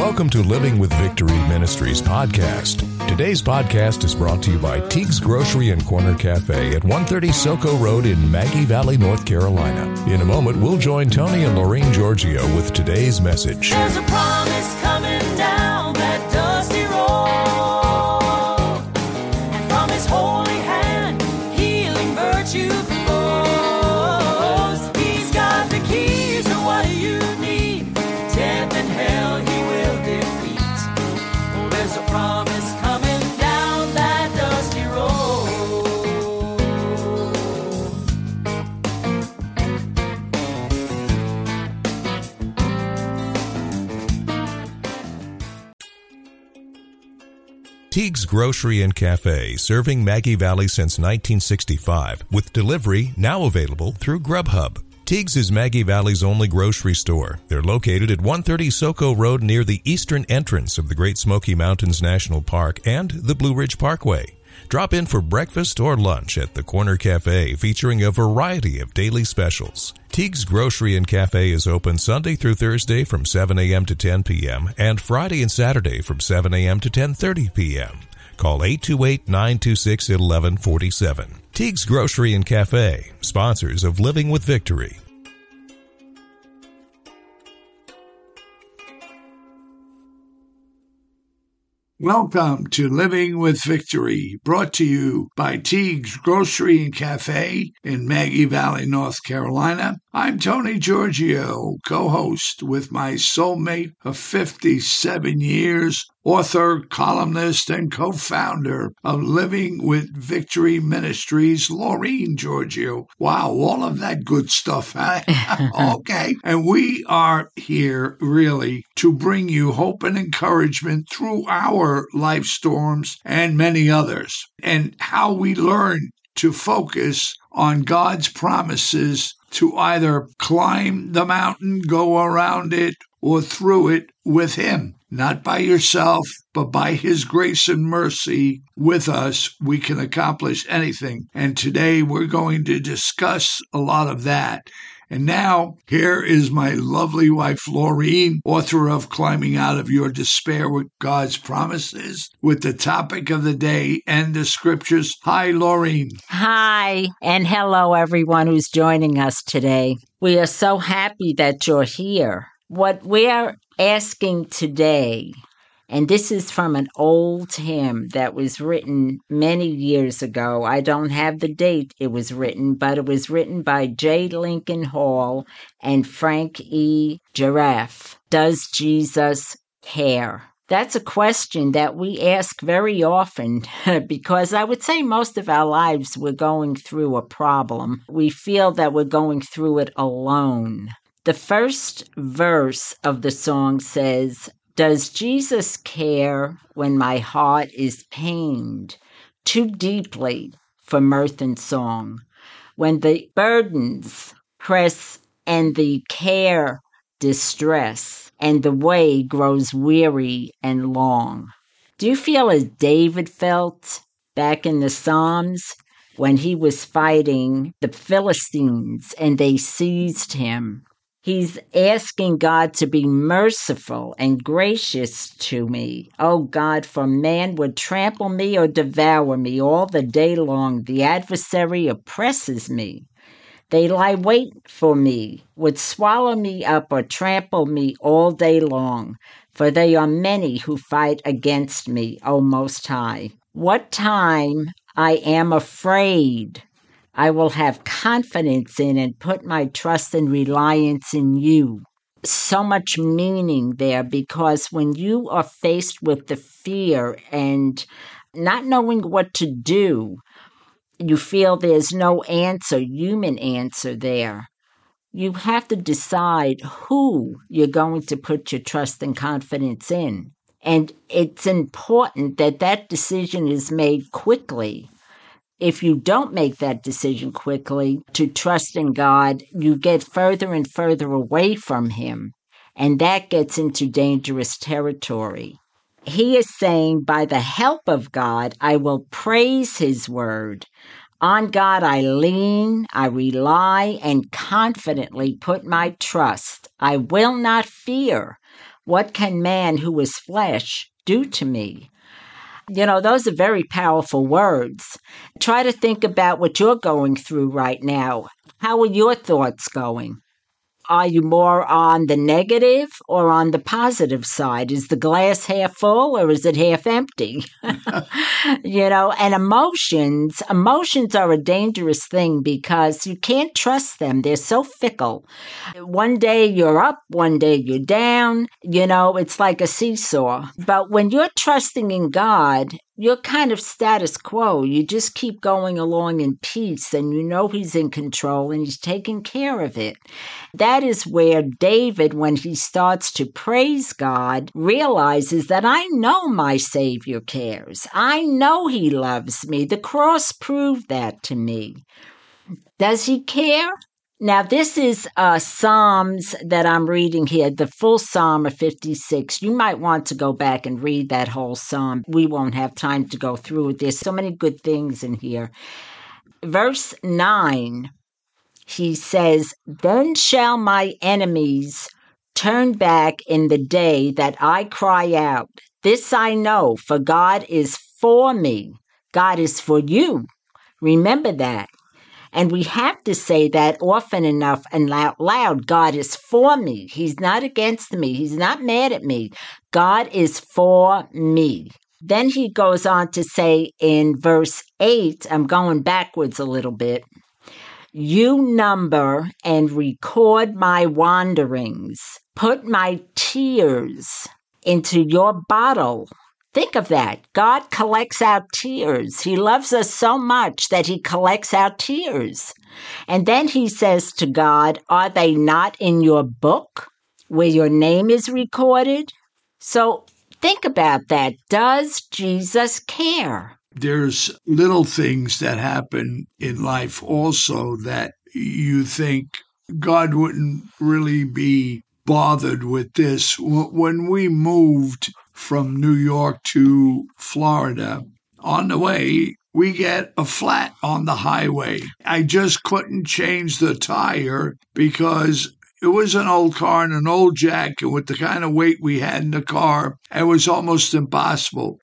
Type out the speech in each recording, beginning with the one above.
Welcome to Living with Victory Ministries podcast. Today's podcast is brought to you by Teague's Grocery and Corner Cafe at 130 Soco Road in Maggie Valley, North Carolina. In a moment, we'll join Tony and Lorraine Giorgio with today's message. Teague's Grocery and Cafe, serving Maggie Valley since 1965, with delivery now available through Grubhub. Teague's is Maggie Valley's only grocery store. They're located at 130 Soco Road near the eastern entrance of the Great Smoky Mountains National Park and the Blue Ridge Parkway. Drop in for breakfast or lunch at the Corner Cafe featuring a variety of daily specials. Teague's Grocery and Cafe is open Sunday through Thursday from 7 a.m. to 10 p.m. and Friday and Saturday from 7 a.m. to 10:30 p.m. Call 828-926-1147. Teague's Grocery and Cafe, sponsors of Living with Victory. Welcome to Living with Victory, brought to you by Teague's Grocery and Cafe in Maggie Valley, North Carolina. I'm Tony Giorgio, co host with my soulmate of 57 years, author, columnist, and co founder of Living with Victory Ministries, Laureen Giorgio. Wow, all of that good stuff, huh? okay. And we are here really to bring you hope and encouragement through our life storms and many others, and how we learn to focus on God's promises to either climb the mountain, go around it, or through it with Him. Not by yourself, but by His grace and mercy with us, we can accomplish anything. And today we're going to discuss a lot of that. And now, here is my lovely wife, Laureen, author of Climbing Out of Your Despair with God's Promises, with the topic of the day and the scriptures. Hi, Laureen. Hi, and hello, everyone who's joining us today. We are so happy that you're here. What we're asking today, and this is from an old hymn that was written many years ago. I don't have the date it was written, but it was written by J. Lincoln Hall and Frank E. Graeff. Does Jesus care? That's a question that we ask very often because I would say most of our lives we're going through a problem. We feel that we're going through it alone. The first verse of the song says, Does Jesus care when my heart is pained too deeply for mirth and song? When the burdens press and the care distress, and the way grows weary and long. Do you feel as David felt back in the Psalms when he was fighting the Philistines and they seized him? He's asking God to be merciful and gracious to me. Oh God, for man would trample me or devour me all the day long. The adversary oppresses me. They lie wait for me, would swallow me up or trample me all day long, for they are many who fight against me, O Most High. What time I am afraid, I will have confidence in and put my trust and reliance in you. So much meaning there because when you are faced with the fear and not knowing what to do, you feel there's no answer, human answer there. You have to decide who you're going to put your trust and confidence in. And it's important that that decision is made quickly. If you don't make that decision quickly to trust in God, you get further and further away from Him. And that gets into dangerous territory. He is saying, by the help of God, I will praise His word. On God I lean, I rely, and confidently put my trust. I will not fear, What can man who is flesh do to me? You know, those are very powerful words. Try to think about what you're going through right now. How are your thoughts going? Are you more on the negative or on the positive side? Is the glass half full or is it half empty? you know, and emotions, emotions are a dangerous thing because you can't trust them. They're so fickle. One day you're up, one day you're down. You know, it's like a seesaw. But when you're trusting in God, you're kind of status quo. You just keep going along in peace and you know he's in control and he's taking care of it. That is where David, when he starts to praise God, realizes that I know my Savior cares. I know he loves me. The cross proved that to me. Does he care? Now, this is uh, Psalms that I'm reading here, the full Psalm of 56. You might want to go back and read that whole Psalm. We won't have time to go through it. There's so many good things in here. Verse 9, he says, Then shall my enemies turn back in the day that I cry out. This I know, for God is for me. God is for you. Remember that. And we have to say that often enough and out loud God is for me. He's not against me. He's not mad at me. God is for me. Then he goes on to say in verse 8, I'm going backwards a little bit. You number and record my wanderings. Put my tears into your bottle. Think of that. God collects our tears. He loves us so much that He collects our tears. And then He says to God, Are they not in your book where your name is recorded? So think about that. Does Jesus care? There's little things that happen in life also that you think God wouldn't really be bothered with this. When we moved from New York to Florida. On the way, we get a flat on the highway. I just couldn't change the tire because it was an old car and an old jack, and with the kind of weight we had in the car, it was almost impossible.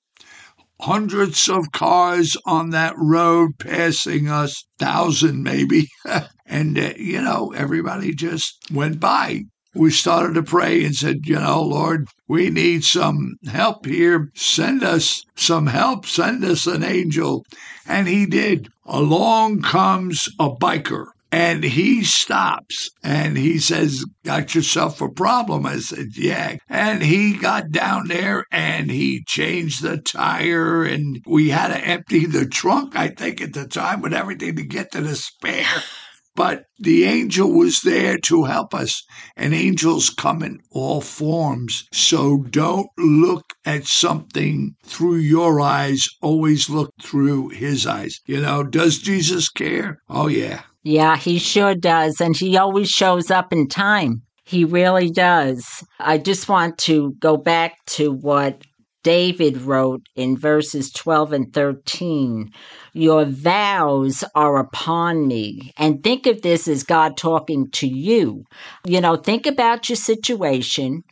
Hundreds of cars on that road passing us, thousand maybe. and, uh, you know, everybody just went by we started to pray and said, You know, Lord, we need some help here. Send us some help. Send us an angel. And he did. Along comes a biker. And he stops and he says, Got yourself a problem? I said, Yeah. And he got down there and he changed the tire. And we had to empty the trunk, I think, at the time with everything to get to the spare. But the angel was there to help us, and angels come in all forms. So don't look at something through your eyes, always look through his eyes. You know, does Jesus care? Oh, yeah. Yeah, he sure does. And he always shows up in time. He really does. I just want to go back to what David wrote in verses 12 and 13, Your vows are upon me. And think of this as God talking to you. You know, think about your situation,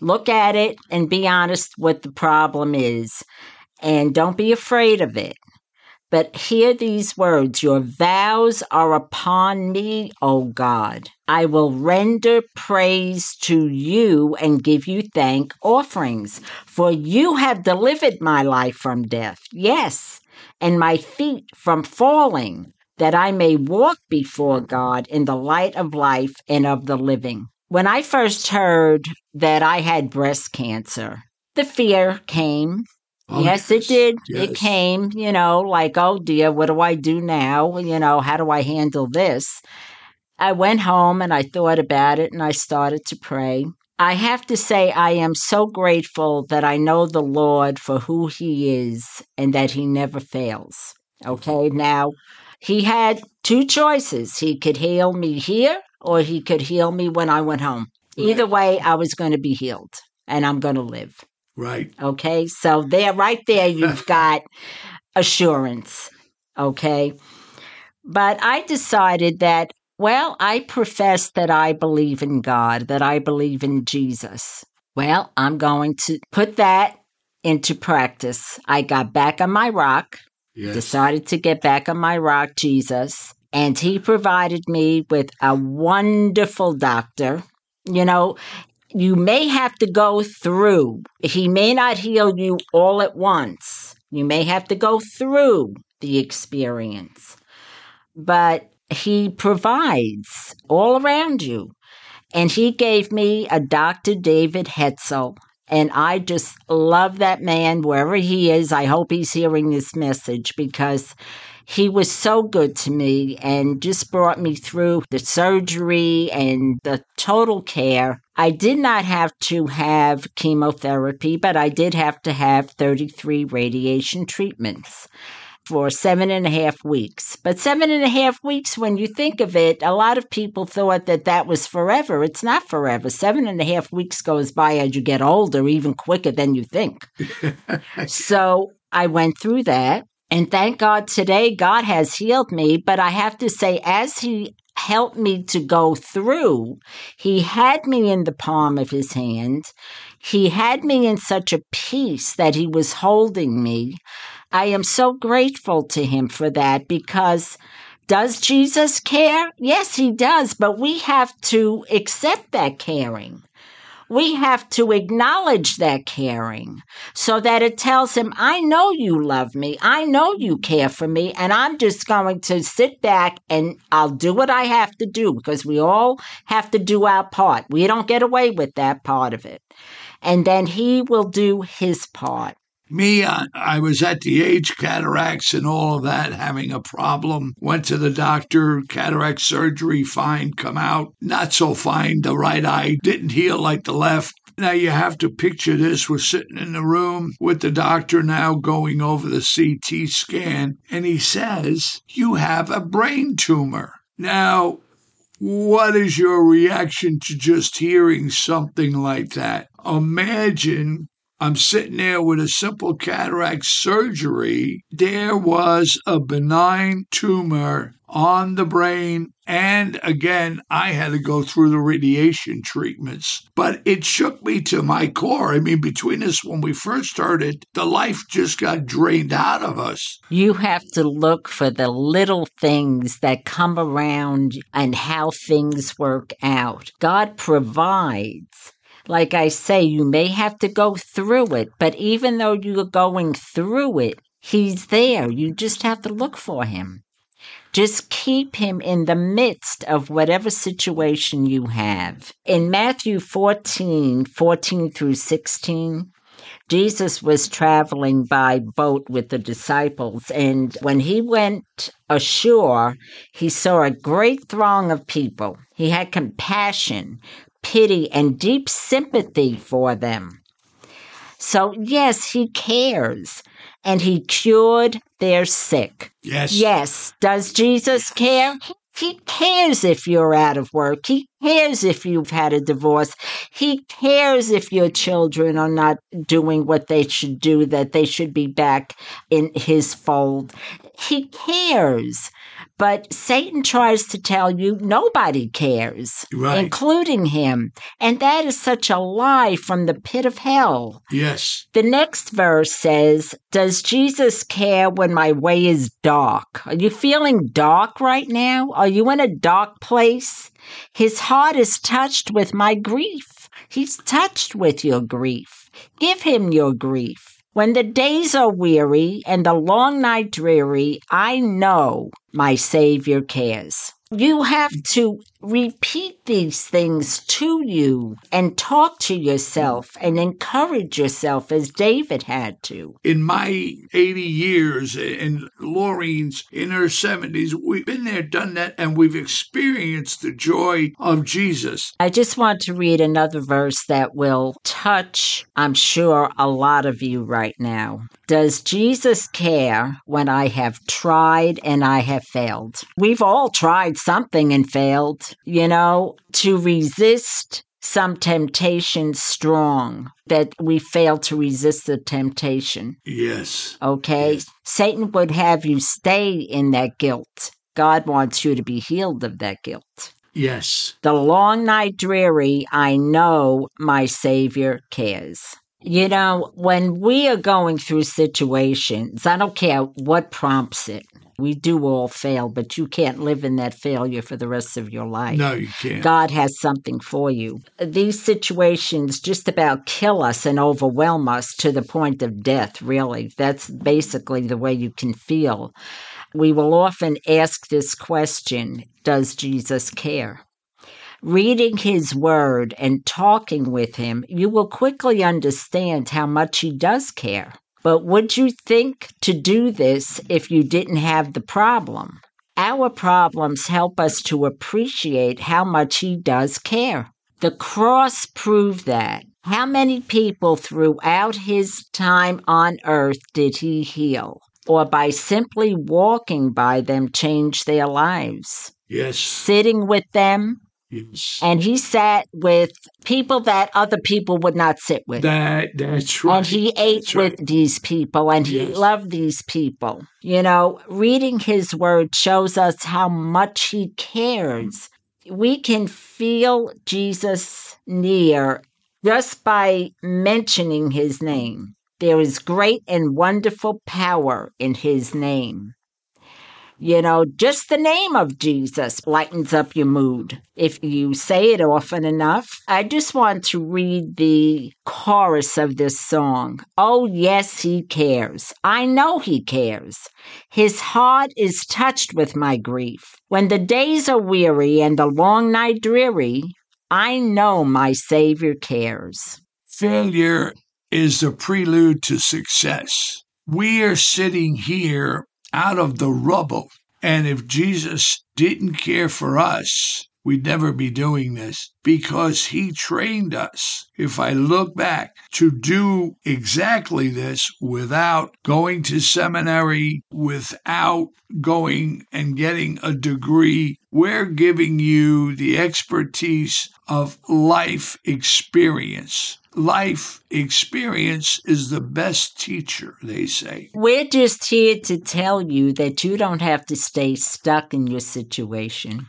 look at it, and be honest what the problem is. And don't be afraid of it. But hear these words Your vows are upon me, O God. I will render praise to you and give you thank offerings, for you have delivered my life from death, yes, and my feet from falling, that I may walk before God in the light of life and of the living. When I first heard that I had breast cancer, the fear came Oh, yes, it did. It came, you know, like, oh dear, what do I do now? You know, how do I handle this? I went home and I thought about it and I started to pray. I have to say, I am so grateful that I know the Lord for who He is and that He never fails. Okay, now He had two choices. He could heal me here or He could heal me when I went home. Either way, I was going to be healed and I'm going to live. Right. Okay. So there, right there, you've got assurance. Okay. But I decided that, well, I profess that I believe in God, that I believe in Jesus. Well, I'm going to put that into practice. I got back on my rock, Yes. decided to get back on my rock, Jesus, and he provided me with a wonderful doctor. You know, you may have to go through, he may not heal you all at once. You may have to go through the experience, but he provides all around you. And he gave me a Dr. David Hetzel. And I just love that man wherever he is. I hope he's hearing this message because he was so good to me and just brought me through the surgery and the total care. I did not have to have chemotherapy, but I did have to have 33 radiation treatments for seven and a half weeks. But seven and a half weeks, when you think of it, a lot of people thought that that was forever. It's not forever. Seven and a half weeks goes by as you get older, even quicker than you think. so I went through that. And thank God today, God has healed me. But I have to say, as He helped me to go through, He had me in the palm of His hand. He had me in such a peace that He was holding me. I am so grateful to him for that because does Jesus care? Yes, he does, but we have to accept that caring. We have to acknowledge that caring so that it tells him, I know you love me. I know you care for me. And I'm just going to sit back and I'll do what I have to do because we all have to do our part. We don't get away with that part of it. And then he will do his part. Me, I, I was at the age cataracts and all of that, having a problem. Went to the doctor, cataract surgery, fine, come out. Not so fine. The right eye didn't heal like the left. Now you have to picture this. We're sitting in the room with the doctor now going over the CT scan, and he says, You have a brain tumor. Now, what is your reaction to just hearing something like that? Imagine I'm sitting there with a simple cataract surgery. There was a benign tumor on the brain. And again, I had to go through the radiation treatments, but it shook me to my core. I mean, between us, when we first started, the life just got drained out of us. You have to look for the little things that come around and how things work out. God provides. Like I say, you may have to go through it, but even though you're going through it, He's there. You just have to look for Him. Just keep him in the midst of whatever situation you have. In Matthew 14, 14 through 16, Jesus was traveling by boat with the disciples, and when he went ashore, he saw a great throng of people. He had compassion, pity, and deep sympathy for them. So, yes, he cares, and he cured their sick. Yes. Yes. Does Jesus care? He cares if you're out of work. He cares if you've had a divorce. He cares if your children are not doing what they should do, that they should be back in his fold. He cares. But Satan tries to tell you nobody cares, Right. including him. And that is such a lie from the pit of hell. Yes. The next verse says, Does Jesus care when my way is dark? Are you feeling dark right now? Are you in a dark place? His heart is touched with my grief. He's touched with your grief. Give him your grief. When the days are weary and the long night dreary, I know my Savior cares. You have to repeat these things to you and talk to yourself and encourage yourself as David had to. in my 80 years and Laureen's in her 70s, we've been there, done that, and we've experienced the joy of Jesus. I just want to read another verse that will touch, I'm sure, a lot of you right now. Does Jesus care when I have tried and I have failed? We've all tried something and failed, you know, to resist some temptation strong that we fail to resist the temptation. Yes. Okay. Yes. Satan would have you stay in that guilt. God wants you to be healed of that guilt. Yes. The long night dreary, I know my Savior cares. You know, when we are going through situations, I don't care what prompts it. We do all fail, but you can't live in that failure for the rest of your life. No, you can't. God has something for you. These situations just about kill us and overwhelm us to the point of death, really. That's basically the way you can feel. We will often ask this question Does Jesus care? Reading his word and talking with him, you will quickly understand how much he does care. But would you think to do this if you didn't have the problem? Our problems help us to appreciate how much he does care. The cross proved that. How many people throughout his time on earth did he heal? Or by simply walking by them, change their lives? Yes. Sitting with them, Yes. and he sat with people that other people would not sit with. That that's right. And he ate That's right. with these people and he loved these people. You know, reading his word shows us how much he cares. Mm. We can feel Jesus near just by mentioning his name. There is great and wonderful power in his name. You know, just the name of Jesus lightens up your mood if you say it often enough. I just want to read the chorus of this song. Oh, yes, he cares. I know he cares. His heart is touched with my grief. When the days are weary and the long night dreary, I know my Savior cares. Failure is the prelude to success. We are sitting here out of the rubble. And if Jesus didn't care for us, we'd never be doing this because he trained us. If I look back to do exactly this without going to seminary, without going and getting a degree, we're giving you the expertise of life experience. Life experience is the best teacher, they say. We're just here to tell you that you don't have to stay stuck in your situation.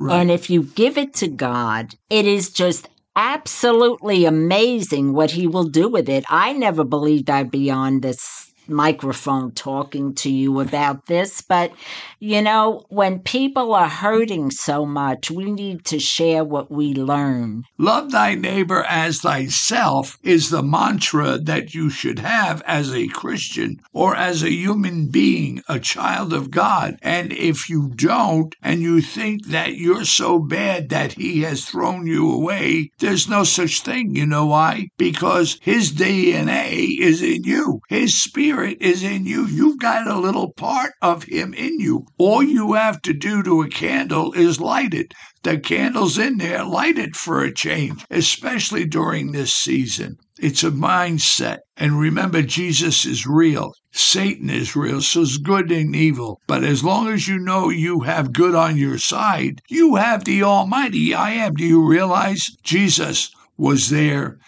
And if you give it to God, it is just absolutely amazing what He will do with it. I never believed I'd be on this microphone talking to you about this, but you know, when people are hurting so much, we need to share what we learn. Love thy neighbor as thyself is the mantra that you should have as a Christian or as a human being, a child of God. And if you don't, and you think that you're so bad that he has thrown you away, there's no such thing. You know why? Because his DNA is in you, his spirit is in you. You've got a little part of him in you. All you have to do to a candle is light it. The candle's in there, light it for a change, especially during this season. It's a mindset. And remember, Jesus is real. Satan is real, so good and evil. But as long as you know you have good on your side, you have the Almighty I am. Do you realize Jesus was there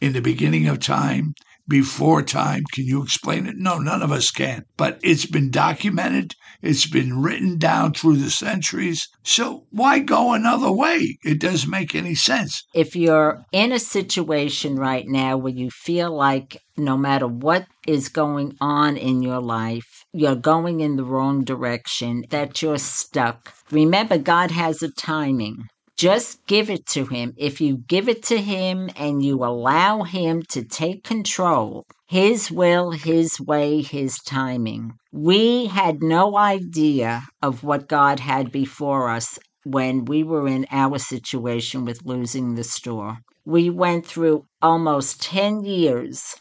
in the beginning of time? Before time. Can you explain it? No, none of us can. But it's been documented, it's been written down through the centuries. So why go another way? It doesn't make any sense. If you're in a situation right now where you feel like no matter what is going on in your life, you're going in the wrong direction, that you're stuck, remember God has a timing. Just give it to him. If you give it to him and you allow him to take control, his will, his way, his timing. We had no idea of what God had before us when we were in our situation with losing the store. We went through almost 10 years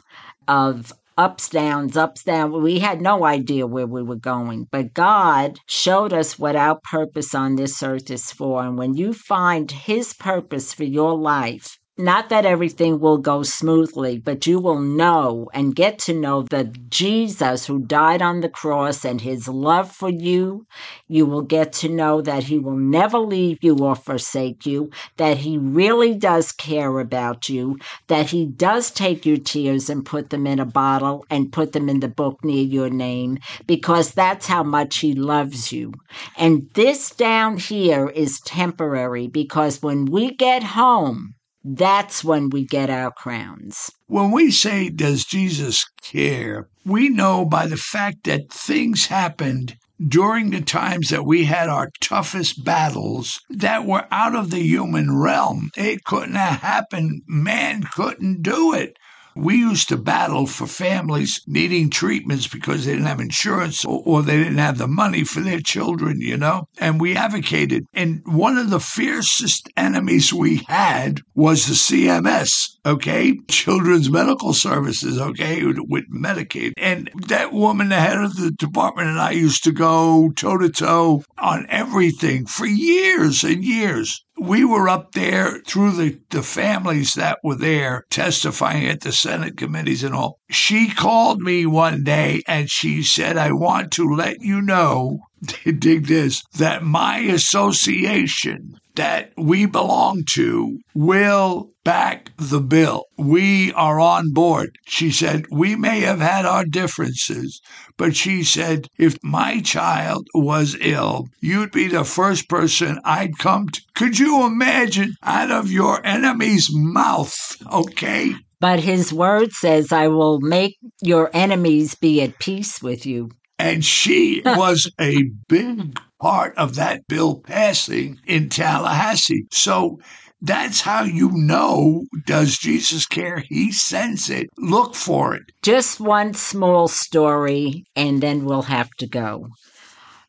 of ups, downs, ups, downs. We had no idea where we were going, but God showed us what our purpose on this earth is for. And when you find His purpose for your life, Not that everything will go smoothly, but you will know and get to know the Jesus who died on the cross and his love for you. You will get to know that he will never leave you or forsake you, that he really does care about you, that he does take your tears and put them in a bottle and put them in the book near your name, because that's how much he loves you. And this down here is temporary because when we get home, that's when we get our crowns. When we say, Does Jesus care? we know by the fact that things happened during the times that we had our toughest battles that were out of the human realm. It couldn't have happened. Man couldn't do it. We used to battle for families needing treatments because they didn't have insurance or, or, they didn't have the money for their children, you know? And we advocated. And one of the fiercest enemies we had was the CMS, okay? Children's Medical Services, okay? With Medicaid. And that woman, the head of the department, and I used to go toe to toe on everything for years and years we were up there through the, the families that were there testifying at the Senate committees and all. She called me one day and she said, I want to let you know, dig this, that my association that we belong to will back the bill. We are on board. She said, We may have had our differences, but she said, If my child was ill, you'd be the first person I'd come to. Could you imagine out of your enemy's mouth? Okay. But his word says, I will make your enemies be at peace with you. And she was a big part of that bill passing in Tallahassee. So that's how you know does Jesus care? He sends it. Look for it. Just one small story, and then we'll have to go.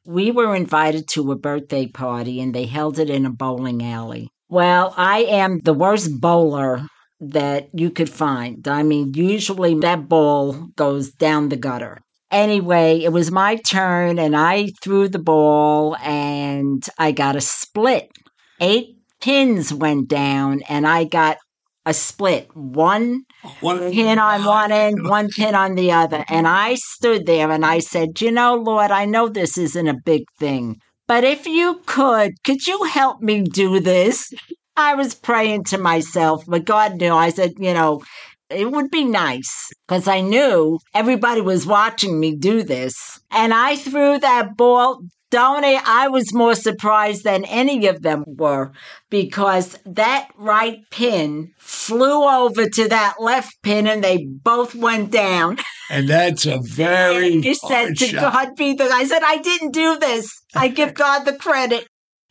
We were invited to a birthday party, and they held it in a bowling alley. Well, I am the worst bowler that you could find. I mean, usually that ball goes down the gutter. Anyway, it was my turn, and I threw the ball, and I got a split. Eight pins went down and I got a split. One, one pin on one end, one pin on the other. And I stood there and I said, You know, Lord, I know this isn't a big thing, but if you could, could you help me do this? I was praying to myself, but God knew. I said, You know, it would be nice because I knew everybody was watching me do this. And I threw that ball Donnie, I was more surprised than any of them were because that right pin flew over to that left pin and they both went down. And that's a very You said to shot. God be the I said I didn't do this. I give God the credit.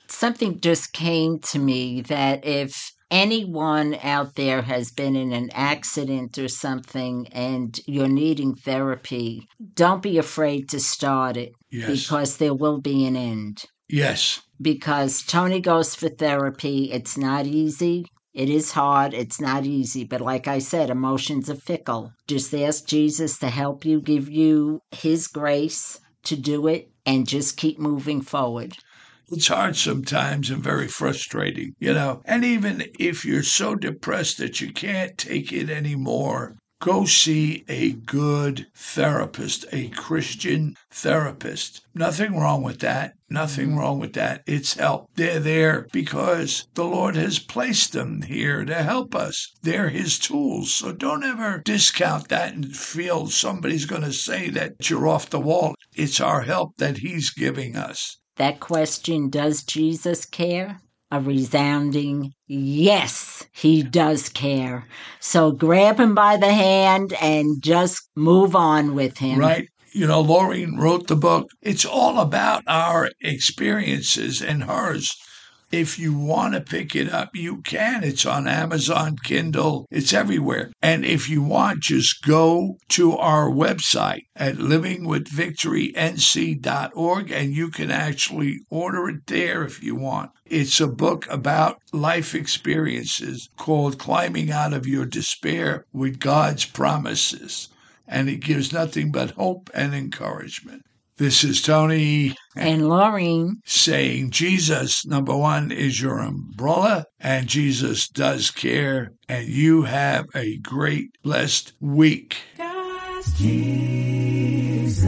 Something just came to me that if anyone out there has been in an accident or something and you're needing therapy, don't be afraid to start it Yes. because there will be an end. Yes. Because Tony goes for therapy. It's not easy. It is hard. It's not easy. But like I said, emotions are fickle. Just ask Jesus to help you, give you his grace to do it, and just keep moving forward. It's hard sometimes and very frustrating, you know. And even if you're so depressed that you can't take it anymore, go see a good therapist, a Christian therapist. Nothing wrong with that. Nothing mm-hmm. wrong with that. It's help. They're there because the Lord has placed them here to help us. They're His tools. So don't ever discount that and feel somebody's going to say that you're off the wall. It's our help that He's giving us. That question, does Jesus care? A resounding yes, he does care. So grab him by the hand and just move on with him. Right. You know, Maureen wrote the book. It's all about our experiences and hers. If you want to pick it up, you can. It's on Amazon, Kindle, it's everywhere. And if you want, just go to our website at livingwithvictorync.org and you can actually order it there if you want. It's a book about life experiences called Climbing Out of Your Despair with God's Promises. And it gives nothing but hope and encouragement. This is Tony And Laureen, saying Jesus, number one, is your umbrella, and Jesus does care, and you have a great, blessed week. Does Jesus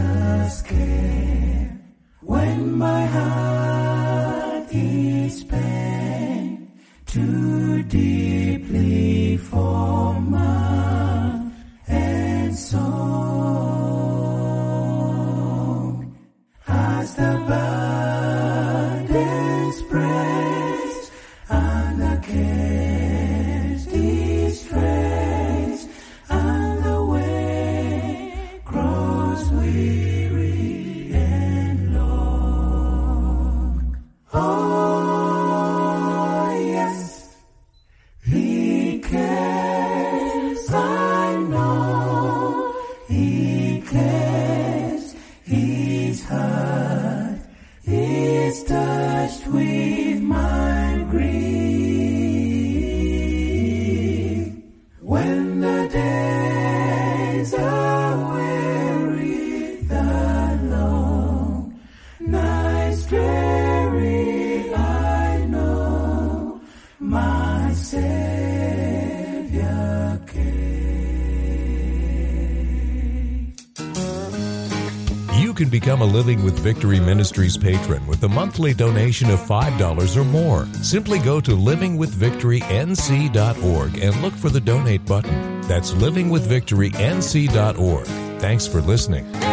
care when my heart is pain too deeply for can become a Living with Victory Ministries patron with a monthly donation of $5 or more. Simply go to livingwithvictorync.org and look for the donate button. That's livingwithvictorync.org. Thanks for listening.